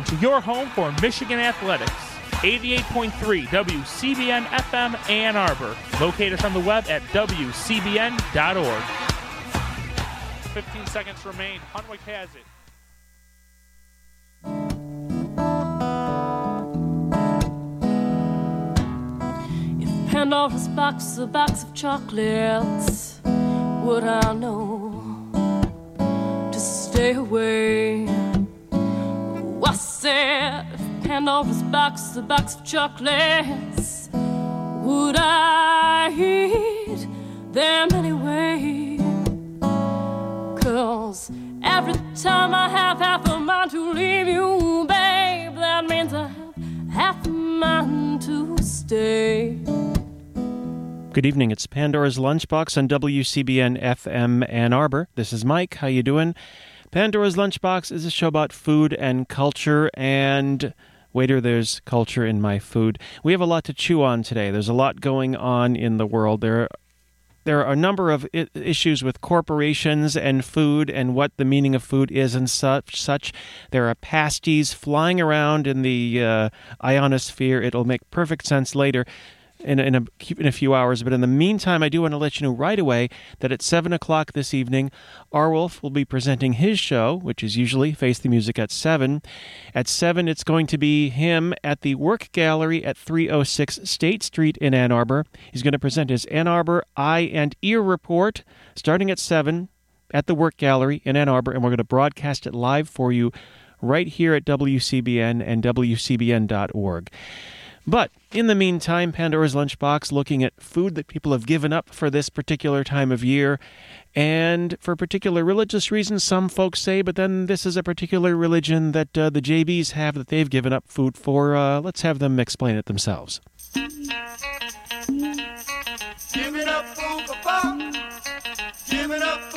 listening to your home for Michigan Athletics. 88.3 WCBN FM Ann Arbor. Locate us on the web at WCBN.org. 15 seconds remain. Hunwick has it. If Pandora's box a box of chocolates, would I know to stay away? If Pandora's box a box of chocolates, would I eat them anyway? Cause every time I have half a mind to leave you, babe, that means I have half a mind to stay. Good evening. It's Pandora's Lunchbox on WCBN FM Ann Arbor. This is Mike. How you doing? Pandora's Lunchbox is a show about food and culture and waiter there's culture in my food. We have a lot to chew on today. There's a lot going on in the world. There there are a number of issues with corporations and food and what the meaning of food is and such. Such there are pasties flying around in the uh, ionosphere. It'll make perfect sense later. In, in, a, in a few hours, but in the meantime, I do want to let you know right away that at 7 o'clock this evening, arwulf will be presenting his show, which is usually Face the Music at 7. At 7, it's going to be him at the Work Gallery at 306 State Street in Ann Arbor. He's going to present his Ann Arbor Eye and Ear Report starting at 7 at the Work Gallery in Ann Arbor, and we're going to broadcast it live for you right here at WCBN and WCBN.org. But in the meantime, Pandora's Lunchbox looking at food that people have given up for this particular time of year and for particular religious reasons, some folks say, but then this is a particular religion that uh, the JBs have that they've given up food for. Uh, let's have them explain it themselves. Give it up food for. Give it up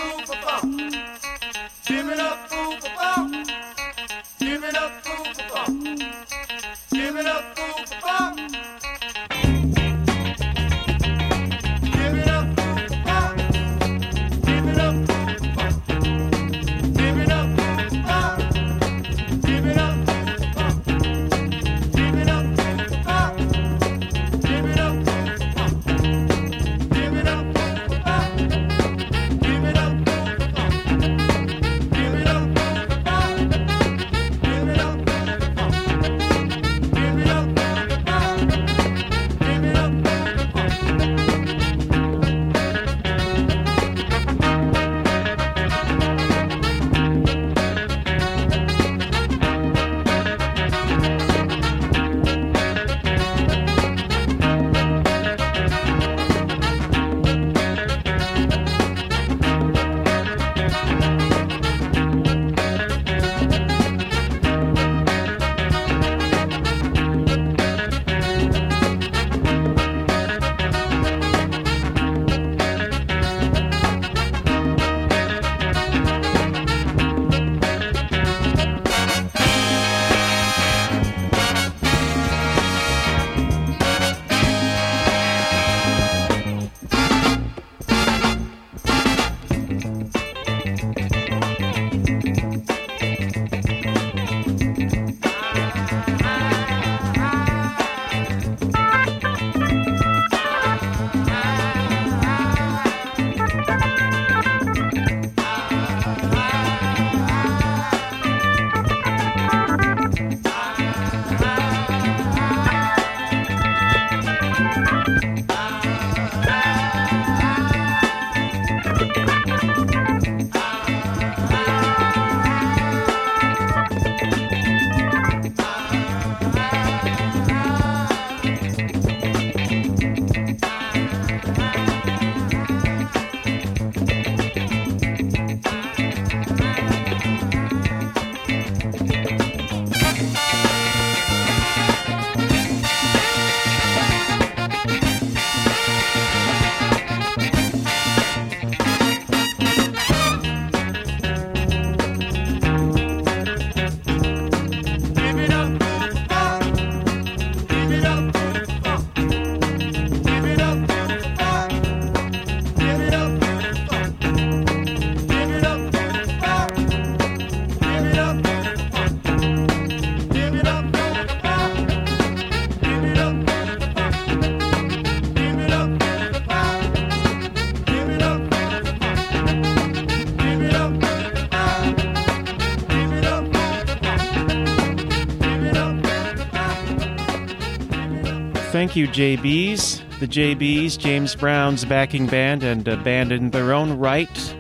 thank you, JBs. The JBs, James Brown's backing band, and a band in their own right.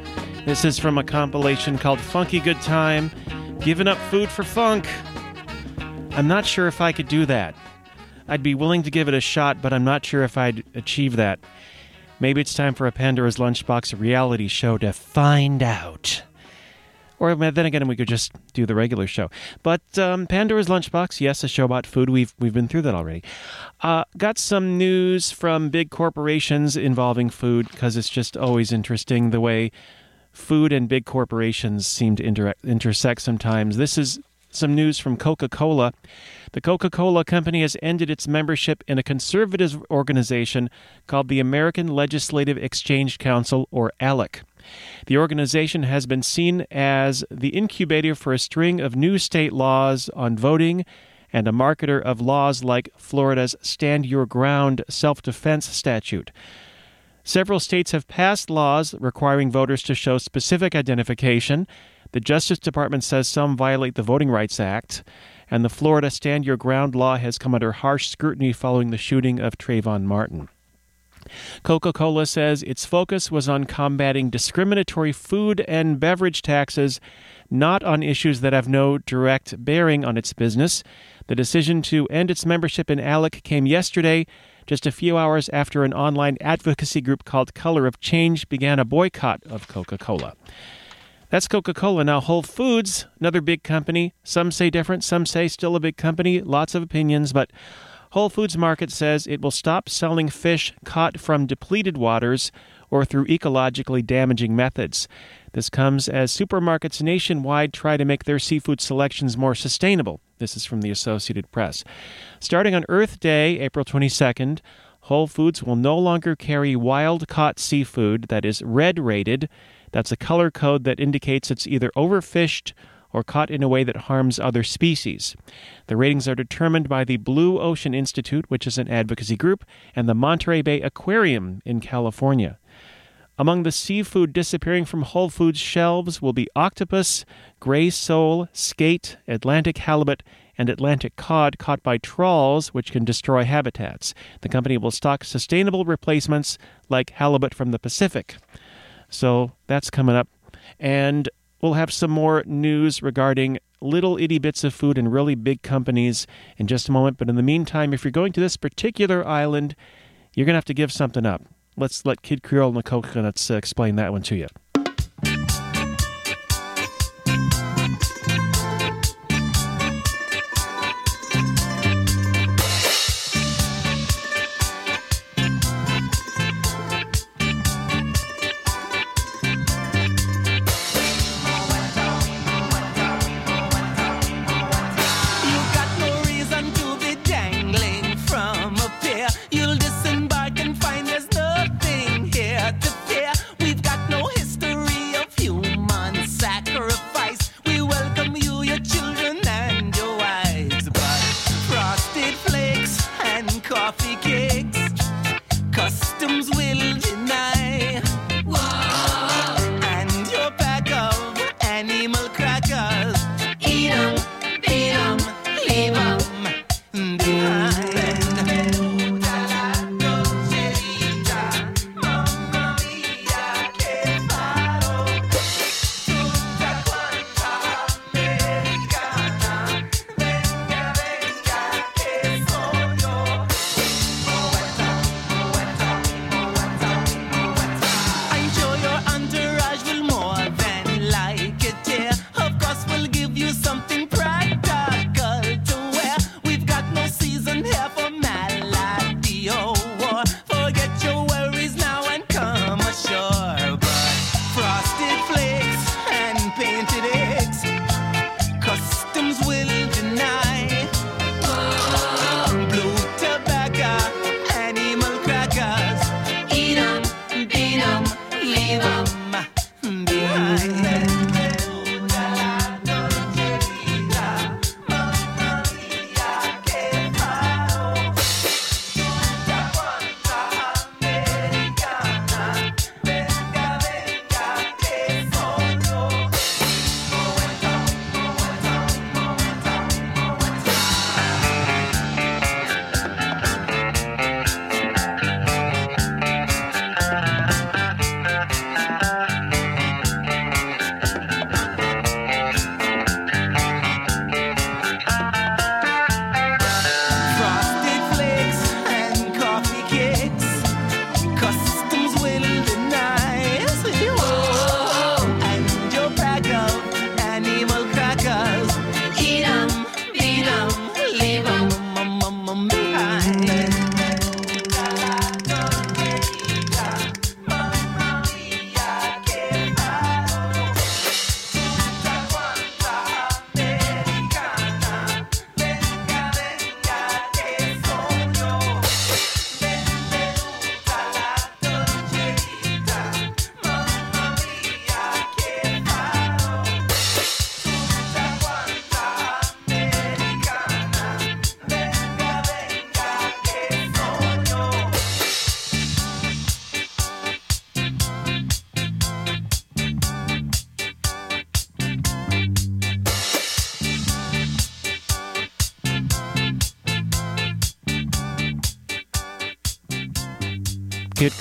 This is from a compilation called Funky Good Time Giving Up Food for Funk. I'm not sure if I could do that. I'd be willing to give it a shot, but I'm not sure if I'd achieve that. Maybe it's time for a Pandora's Lunchbox reality show to find out. Or then again, we could just do the regular show. But um, Pandora's Lunchbox, yes, a show about food. We've we've been through that already. Uh, got some news from big corporations involving food because it's just always interesting the way food and big corporations seem to inter- intersect sometimes. This is some news from Coca Cola. The Coca Cola Company has ended its membership in a conservative organization called the American Legislative Exchange Council, or ALEC. The organization has been seen as the incubator for a string of new state laws on voting and a marketer of laws like Florida's Stand Your Ground self defense statute. Several states have passed laws requiring voters to show specific identification. The Justice Department says some violate the Voting Rights Act, and the Florida Stand Your Ground law has come under harsh scrutiny following the shooting of Trayvon Martin. Coca Cola says its focus was on combating discriminatory food and beverage taxes, not on issues that have no direct bearing on its business. The decision to end its membership in ALEC came yesterday, just a few hours after an online advocacy group called Color of Change began a boycott of Coca Cola. That's Coca Cola. Now, Whole Foods, another big company. Some say different, some say still a big company. Lots of opinions, but Whole Foods Market says it will stop selling fish caught from depleted waters or through ecologically damaging methods. This comes as supermarkets nationwide try to make their seafood selections more sustainable. This is from the Associated Press. Starting on Earth Day, April 22nd, Whole Foods will no longer carry wild caught seafood that is red rated. That's a color code that indicates it's either overfished or caught in a way that harms other species. The ratings are determined by the Blue Ocean Institute, which is an advocacy group, and the Monterey Bay Aquarium in California. Among the seafood disappearing from Whole Foods shelves will be octopus, gray sole, skate, Atlantic halibut, and Atlantic cod caught by trawls, which can destroy habitats. The company will stock sustainable replacements like halibut from the Pacific. So that's coming up. And we'll have some more news regarding little itty bits of food and really big companies in just a moment. But in the meantime, if you're going to this particular island, you're going to have to give something up. Let's let Kid Creole and the Coconuts uh, explain that one to you. You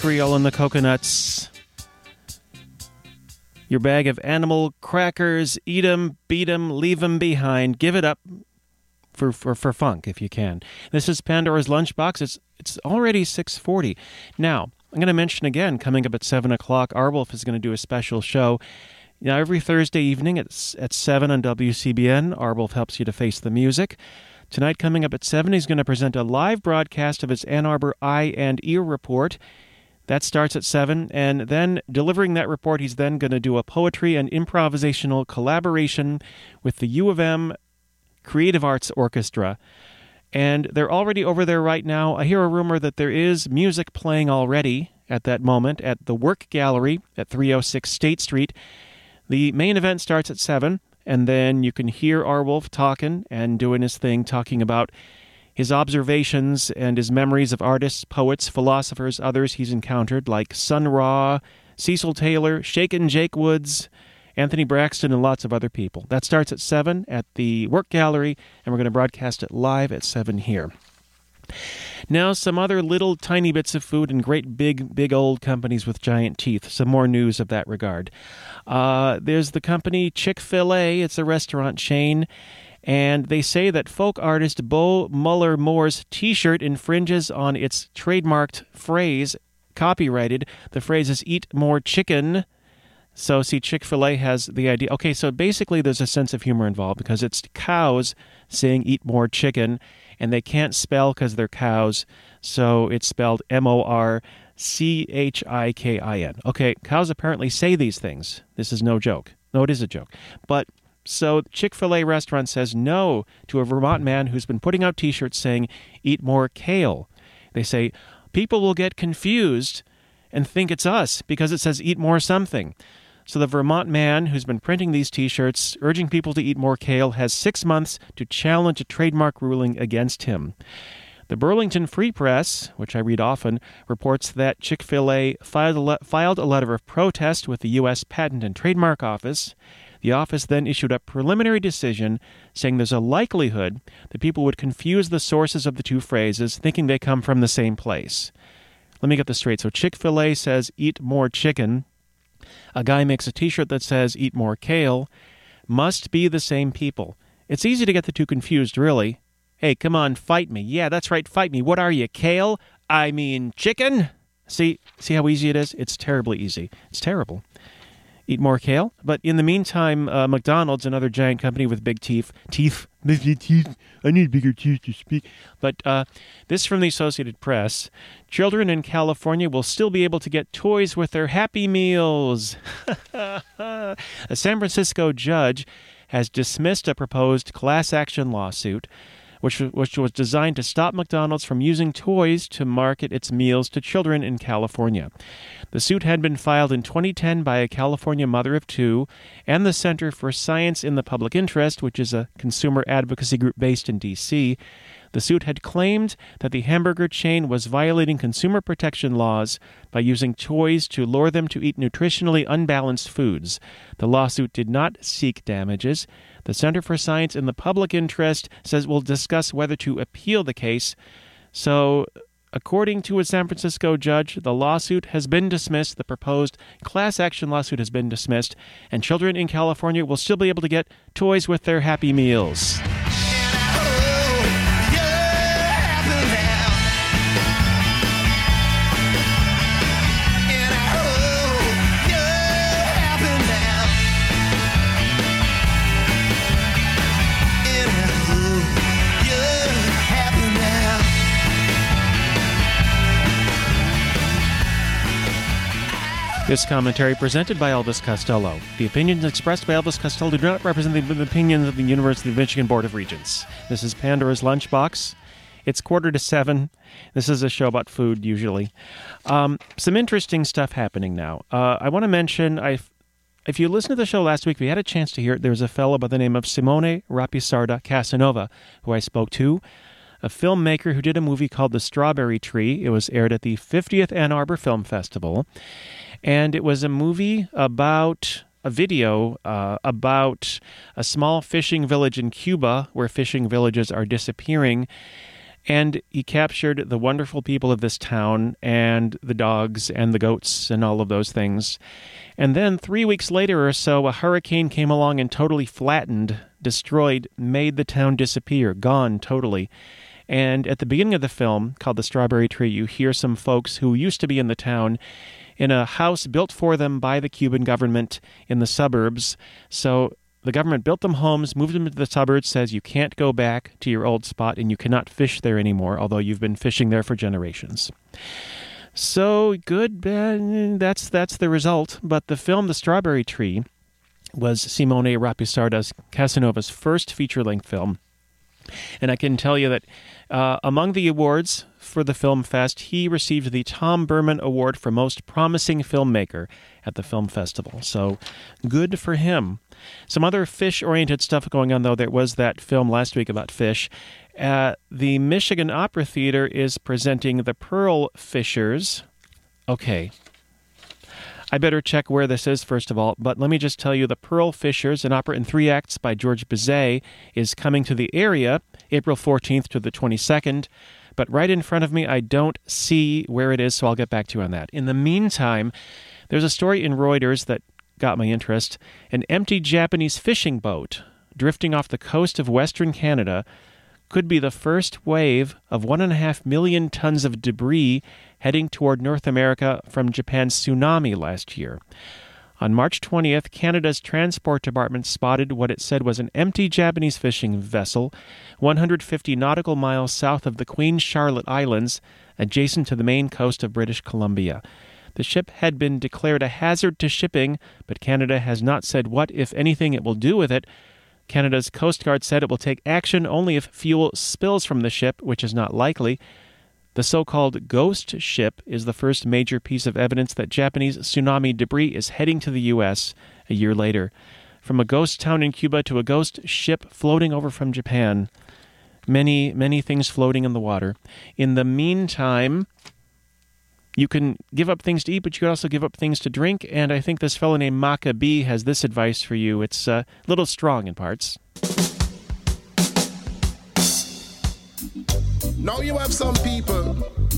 Creole and the Coconuts. Your bag of animal crackers, eat 'em, beat 'em, leave 'em behind. Give it up for, for, for funk if you can. This is Pandora's Lunchbox. It's, it's already 640. Now, I'm going to mention again, coming up at 7 o'clock, arwulf is going to do a special show. Now, every Thursday evening at, at 7 on WCBN, arwulf helps you to face the music. Tonight, coming up at 7, he's going to present a live broadcast of his Ann Arbor Eye and Ear Report. That starts at 7, and then delivering that report, he's then going to do a poetry and improvisational collaboration with the U of M Creative Arts Orchestra. And they're already over there right now. I hear a rumor that there is music playing already at that moment at the Work Gallery at 306 State Street. The main event starts at 7, and then you can hear arwulf talking and doing his thing, talking about his observations and his memories of artists, poets, philosophers, others he's encountered, like Sun Ra, Cecil Taylor, Shakin' Jake Woods, Anthony Braxton, and lots of other people. That starts at 7 at the Work Gallery, and we're going to broadcast it live at 7 here. Now, some other little tiny bits of food and great big, big old companies with giant teeth. Some more news of that regard. Uh, there's the company Chick fil A, it's a restaurant chain. And they say that folk artist Bo Muller Moore's t shirt infringes on its trademarked phrase, copyrighted. The phrase is eat more chicken. So, see, Chick fil A has the idea. Okay, so basically there's a sense of humor involved because it's cows saying eat more chicken, and they can't spell because they're cows. So it's spelled M O R C H I K I N. Okay, cows apparently say these things. This is no joke. No, it is a joke. But so Chick fil A restaurant says no to a Vermont man who's been putting out t shirts saying eat more kale. They say people will get confused and think it's us because it says eat more something. So the Vermont man who's been printing these t-shirts urging people to eat more kale has 6 months to challenge a trademark ruling against him. The Burlington Free Press, which I read often, reports that Chick-fil-A filed a, le- filed a letter of protest with the US Patent and Trademark Office. The office then issued a preliminary decision saying there's a likelihood that people would confuse the sources of the two phrases thinking they come from the same place. Let me get this straight. So Chick-fil-A says eat more chicken a guy makes a t shirt that says eat more kale, must be the same people. It's easy to get the two confused, really. Hey, come on, fight me. Yeah, that's right, fight me. What are you, kale? I mean, chicken? See, see how easy it is? It's terribly easy. It's terrible. Eat more kale. But in the meantime, uh, McDonald's, another giant company with big teeth, teeth, teeth. I need bigger teeth to speak. But uh, this from the Associated Press: children in California will still be able to get toys with their Happy Meals. a San Francisco judge has dismissed a proposed class action lawsuit which, which was designed to stop McDonald's from using toys to market its meals to children in California. The suit had been filed in 2010 by a California mother of two and the Center for Science in the Public Interest, which is a consumer advocacy group based in D.C. The suit had claimed that the hamburger chain was violating consumer protection laws by using toys to lure them to eat nutritionally unbalanced foods. The lawsuit did not seek damages. The Center for Science in the Public Interest says we'll discuss whether to appeal the case. So, according to a San Francisco judge, the lawsuit has been dismissed. The proposed class action lawsuit has been dismissed, and children in California will still be able to get toys with their Happy Meals. This commentary presented by Elvis Costello. The opinions expressed by Elvis Costello do not represent the opinions of the University of Michigan Board of Regents. This is Pandora's Lunchbox. It's quarter to seven. This is a show about food, usually. Um, some interesting stuff happening now. Uh, I want to mention, I, if you listened to the show last week, we had a chance to hear it. There was a fellow by the name of Simone Rapisarda Casanova who I spoke to a filmmaker who did a movie called The Strawberry Tree. It was aired at the 50th Ann Arbor Film Festival. And it was a movie about a video uh, about a small fishing village in Cuba where fishing villages are disappearing. And he captured the wonderful people of this town and the dogs and the goats and all of those things. And then three weeks later or so, a hurricane came along and totally flattened, destroyed, made the town disappear, gone totally. And at the beginning of the film, called The Strawberry Tree, you hear some folks who used to be in the town in a house built for them by the Cuban government in the suburbs. So the government built them homes, moved them to the suburbs, says you can't go back to your old spot and you cannot fish there anymore, although you've been fishing there for generations. So good, that's that's the result. But the film The Strawberry Tree was Simone Rapisarda's Casanova's first feature-length film. And I can tell you that uh, among the awards for the Film Fest, he received the Tom Berman Award for Most Promising Filmmaker at the film festival. So good for him. Some other fish oriented stuff going on, though. There was that film last week about fish. Uh, the Michigan Opera Theater is presenting The Pearl Fishers. Okay. I better check where this is first of all, but let me just tell you The Pearl Fishers, an opera in three acts by George Bizet, is coming to the area April 14th to the 22nd. But right in front of me, I don't see where it is, so I'll get back to you on that. In the meantime, there's a story in Reuters that got my interest. An empty Japanese fishing boat drifting off the coast of Western Canada could be the first wave of 1.5 million tons of debris heading toward North America from Japan's tsunami last year. On March 20th, Canada's Transport Department spotted what it said was an empty Japanese fishing vessel 150 nautical miles south of the Queen Charlotte Islands, adjacent to the main coast of British Columbia. The ship had been declared a hazard to shipping, but Canada has not said what, if anything, it will do with it. Canada's Coast Guard said it will take action only if fuel spills from the ship, which is not likely. The so called ghost ship is the first major piece of evidence that Japanese tsunami debris is heading to the U.S. a year later. From a ghost town in Cuba to a ghost ship floating over from Japan. Many, many things floating in the water. In the meantime, you can give up things to eat, but you can also give up things to drink. And I think this fellow named Macka B has this advice for you. It's uh, a little strong in parts. Now you have some people,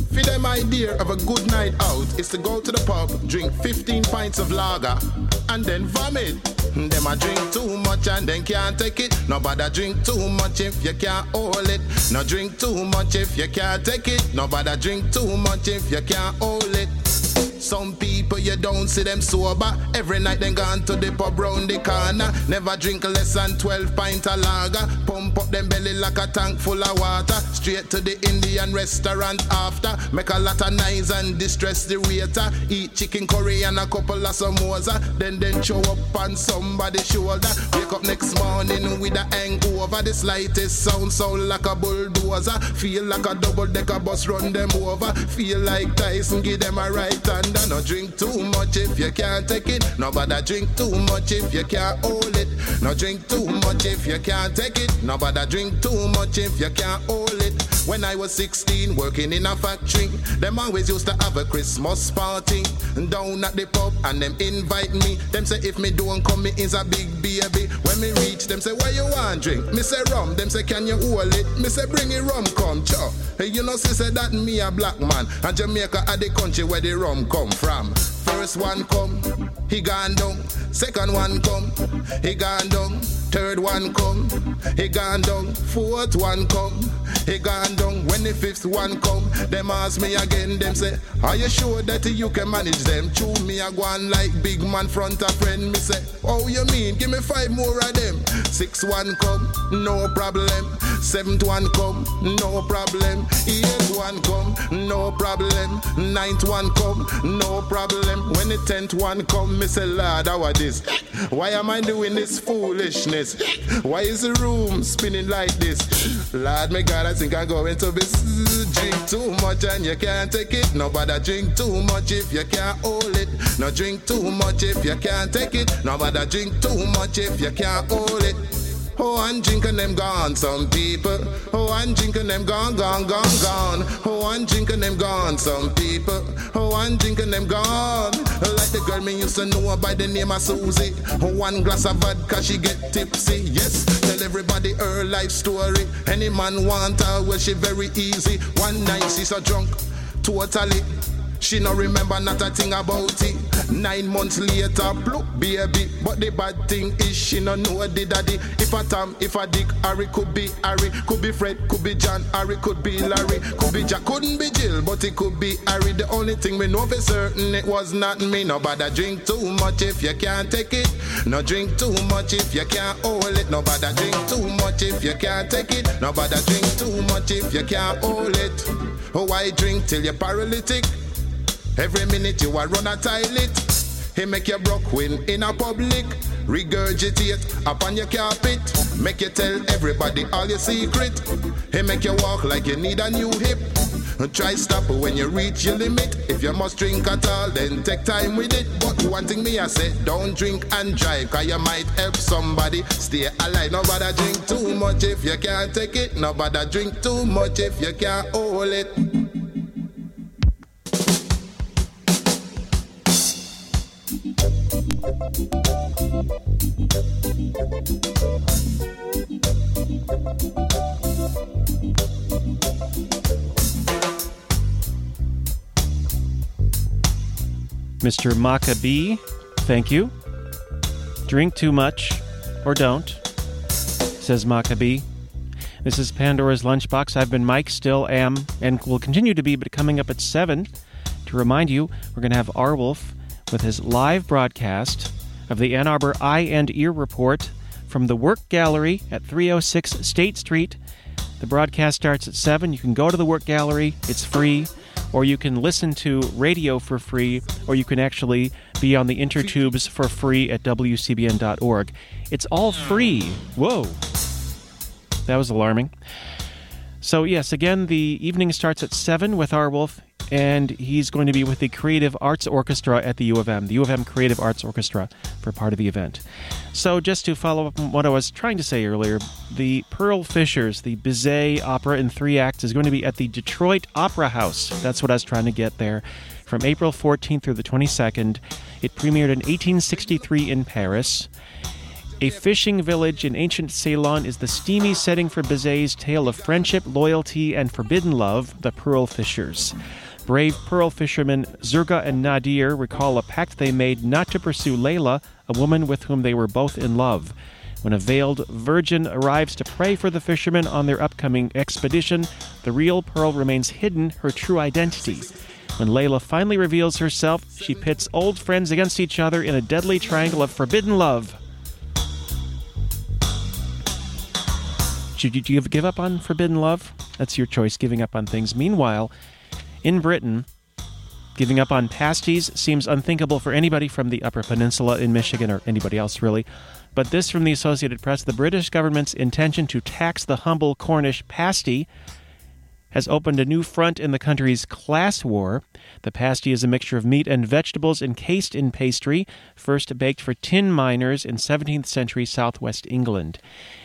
for them idea of a good night out is to go to the pub, drink 15 pints of lager, and then vomit. Them a drink too much and then can't take it. Nobody drink too much if you can't hold it. No drink too much if you can't take it. Nobody drink too much if you can't hold it. Some people you don't see them sober. Every night they gone to the pub round the corner. Never drink less than 12 pint of lager. Pump up them belly like a tank full of water. Straight to the Indian restaurant after. Make a lot of noise and distress the waiter. Eat chicken curry and a couple of samosa. Then then show up on somebody's shoulder. Wake up next morning with a hangover. The slightest sound sound like a bulldozer. Feel like a double decker bus run them over. Feel like Tyson give them a right hand. And no drink too much if you can't take it. Nobody drink too much if you can't hold it. No drink too much if you can't take it. Nobody drink too much if you can't hold it. When I was 16, working in a factory, them always used to have a Christmas party down at the pub, and them invite me. Them say if me don't come, me is a big baby. When me reach, them say why you want drink? Me say rum. Them say can you hold it? Me say bring it rum, come chow. Hey, you know, say that me a black man, and Jamaica are the country where the rum come from. First one come, he gone down. Second one come, he gone down. Third one come, he gone down. Fourth one come, he gone down. When the fifth one come, them ask me again. Them say, Are you sure that you can manage them? Chew me a go on like big man front a friend. Me say, Oh, you mean? Give me five more of them. Six one come, no problem. Seventh one come, no problem. Eighth one come, no problem. Ninth one come, no problem. When the tenth one come, me say, Lord, how are this? Why am I doing this foolishness? Why is the room spinning like this? Lord, my God, I think I'm going to be drink too much and you can't take it. Nobody drink too much if you can't hold it. No drink too much if you can't take it. Nobody drink too much if you can't hold it. Oh, and drinking them gone, some people. Oh, and drinking them gone, gone, gone, gone. Oh, and drinking them gone, some people. Oh, and drinking them gone. Like the girl me used to know by the name of Susie. Oh, one glass of vodka, she get tipsy. Yes, tell everybody her life story. Any man want her, well she very easy. One night she's so drunk, totally. She no remember not a thing about it. Nine months later, bloop baby. But the bad thing is she no know the daddy. If a Tom, if a Dick, Harry could be Harry, could be Fred, could be John, Harry could be Larry, could be Jack, couldn't be Jill, but it could be Harry. The only thing we know for certain it was not me. No Nobody drink too much if you can't take it. No drink too much if you can't hold it. No Nobody drink too much if you can't take it. No Nobody drink too much if you can't hold it. Oh, why drink till you're paralytic? Every minute you are run a toilet. He make you broke when in a public. Regurgitate upon your carpet. Make you tell everybody all your secret. He make you walk like you need a new hip. Try stop when you reach your limit. If you must drink at all, then take time with it. But one thing me I say, don't drink and drive, cause you might help somebody stay alive. Nobody drink too much if you can't take it. Nobody drink too much if you can't hold it. Mr. Macka B, thank you. Drink too much or don't, says Macka B. This is Pandora's Lunchbox. I've been Mike, still am, and will continue to be, but coming up at 7. To remind you, we're going to have arwulf with his live broadcast of the Ann Arbor Eye and Ear Report from the Work Gallery at 306 State Street. The broadcast starts at 7. You can go to the Work Gallery, it's free, or you can listen to radio for free, or you can actually be on the intertubes for free at WCBN.org. It's all free. Whoa. That was alarming. So, yes, again, the evening starts at 7 with arwulf, and he's going to be with the Creative Arts Orchestra at the U of M, the U of M Creative Arts Orchestra, for part of the event. So, just to follow up on what I was trying to say earlier, the Pearl Fishers, the Bizet opera in three acts, is going to be at the Detroit Opera House. That's what I was trying to get there. From April 14th through the 22nd. It premiered in 1863 in Paris. A fishing village in ancient Ceylon is the steamy setting for Bizet's tale of friendship, loyalty, and forbidden love, the Pearl Fishers. Brave pearl fishermen Zurga and Nadir recall a pact they made not to pursue Leïla, a woman with whom they were both in love. When a veiled virgin arrives to pray for the fishermen on their upcoming expedition, the real Pearl remains hidden, her true identity. When Leïla finally reveals herself, she pits old friends against each other in a deadly triangle of forbidden love. Should you give, up on forbidden love? That's your choice, giving up on things. Meanwhile, in Britain, giving up on pasties seems unthinkable for anybody from the Upper Peninsula in Michigan or anybody else, really. But this from the Associated Press the British government's intention to tax the humble Cornish pasty has opened a new front in the country's class war. The pasty is a mixture of meat and vegetables encased in pastry, first baked for tin miners in 17th century southwest England.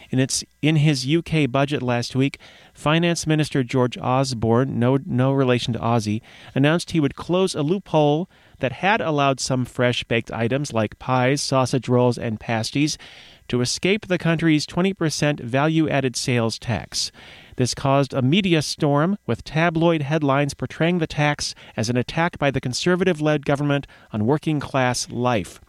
In its in his UK budget last week, Finance Minister George Osborne, no no relation to Ozzy, announced he would close a loophole that had allowed some fresh baked items like pies, sausage rolls, and pasties to escape the country's 20% value added sales tax. This caused a media storm, with tabloid headlines portraying the tax as an attack by the conservative led government on working class life.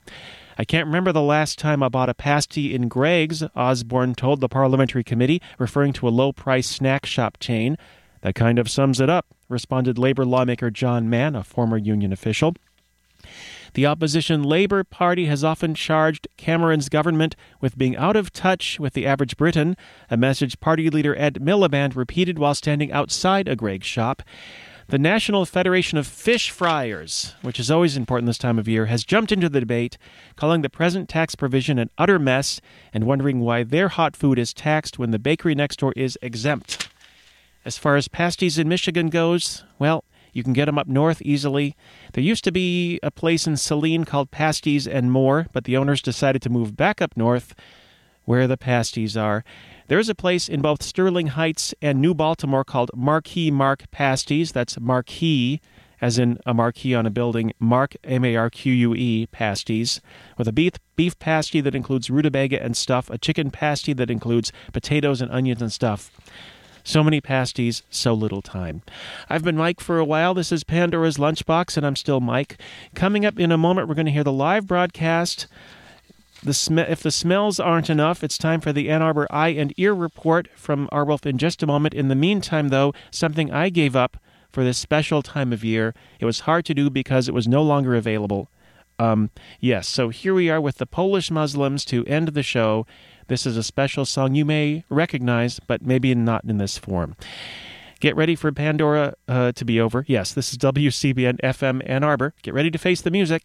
I can't remember the last time I bought a pasty in Greggs, Osborne told the parliamentary committee, referring to a low price snack shop chain. That kind of sums it up, responded Labor lawmaker John Mann, a former union official. The opposition Labour Party has often charged Cameron's government with being out of touch with the average Briton, a message party leader Ed Miliband repeated while standing outside a Gregg shop. The National Federation of Fish Fryers, which is always important this time of year, has jumped into the debate, calling the present tax provision an utter mess and wondering why their hot food is taxed when the bakery next door is exempt. As far as pasties in Michigan goes, well, you can get them up north easily. There used to be a place in Saline called Pasties and More, but the owners decided to move back up north where the pasties are. There is a place in both Sterling Heights and New Baltimore called Marquis Mark Pasties. That's Marquis as in a marquee on a building, Mark, M A R Q U E, pasties, with a beef, beef pasty that includes rutabaga and stuff, a chicken pasty that includes potatoes and onions and stuff. So many pasties, so little time. I've been Mike for a while. This is Pandora's Lunchbox, and I'm still Mike. Coming up in a moment, we're going to hear the live broadcast. The sm- if the smells aren't enough, it's time for the Ann Arbor Eye and Ear Report from arwulf in just a moment. In the meantime, though, something I gave up for this special time of year. It was hard to do because it was no longer available. Um, yes, so here we are with the Polish Muslims to end the show. This is a special song you may recognize, but maybe not in this form. Get ready for Pandora uh, to be over. Yes, this is WCBN FM Ann Arbor. Get ready to face the music.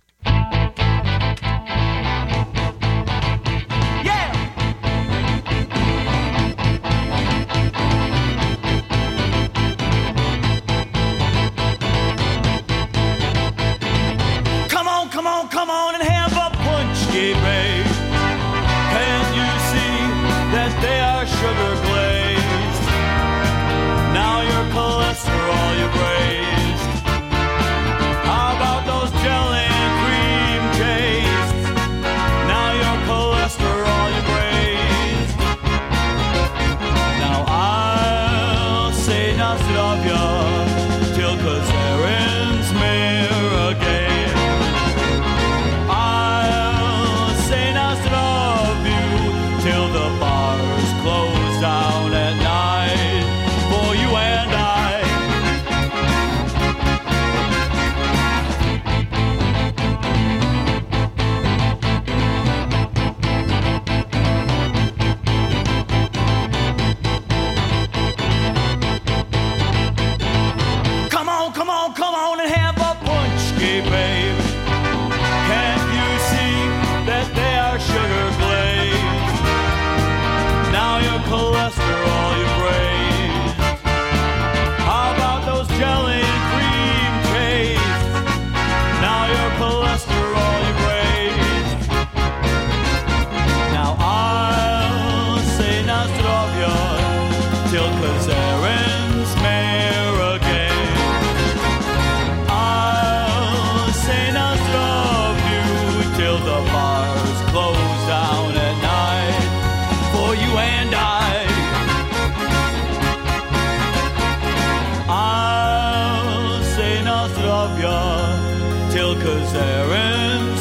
Nastrovia till Kazarin's mayor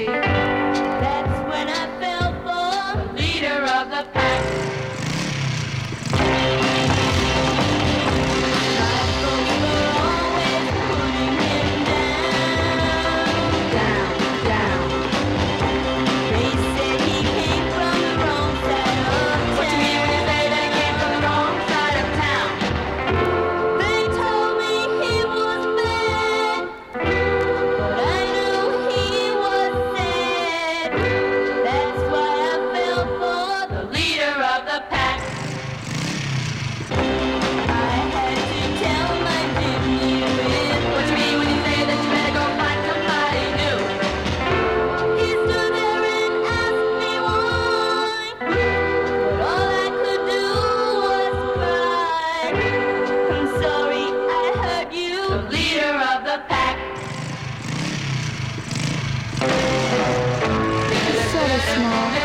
Yes, we leader of the pack. small.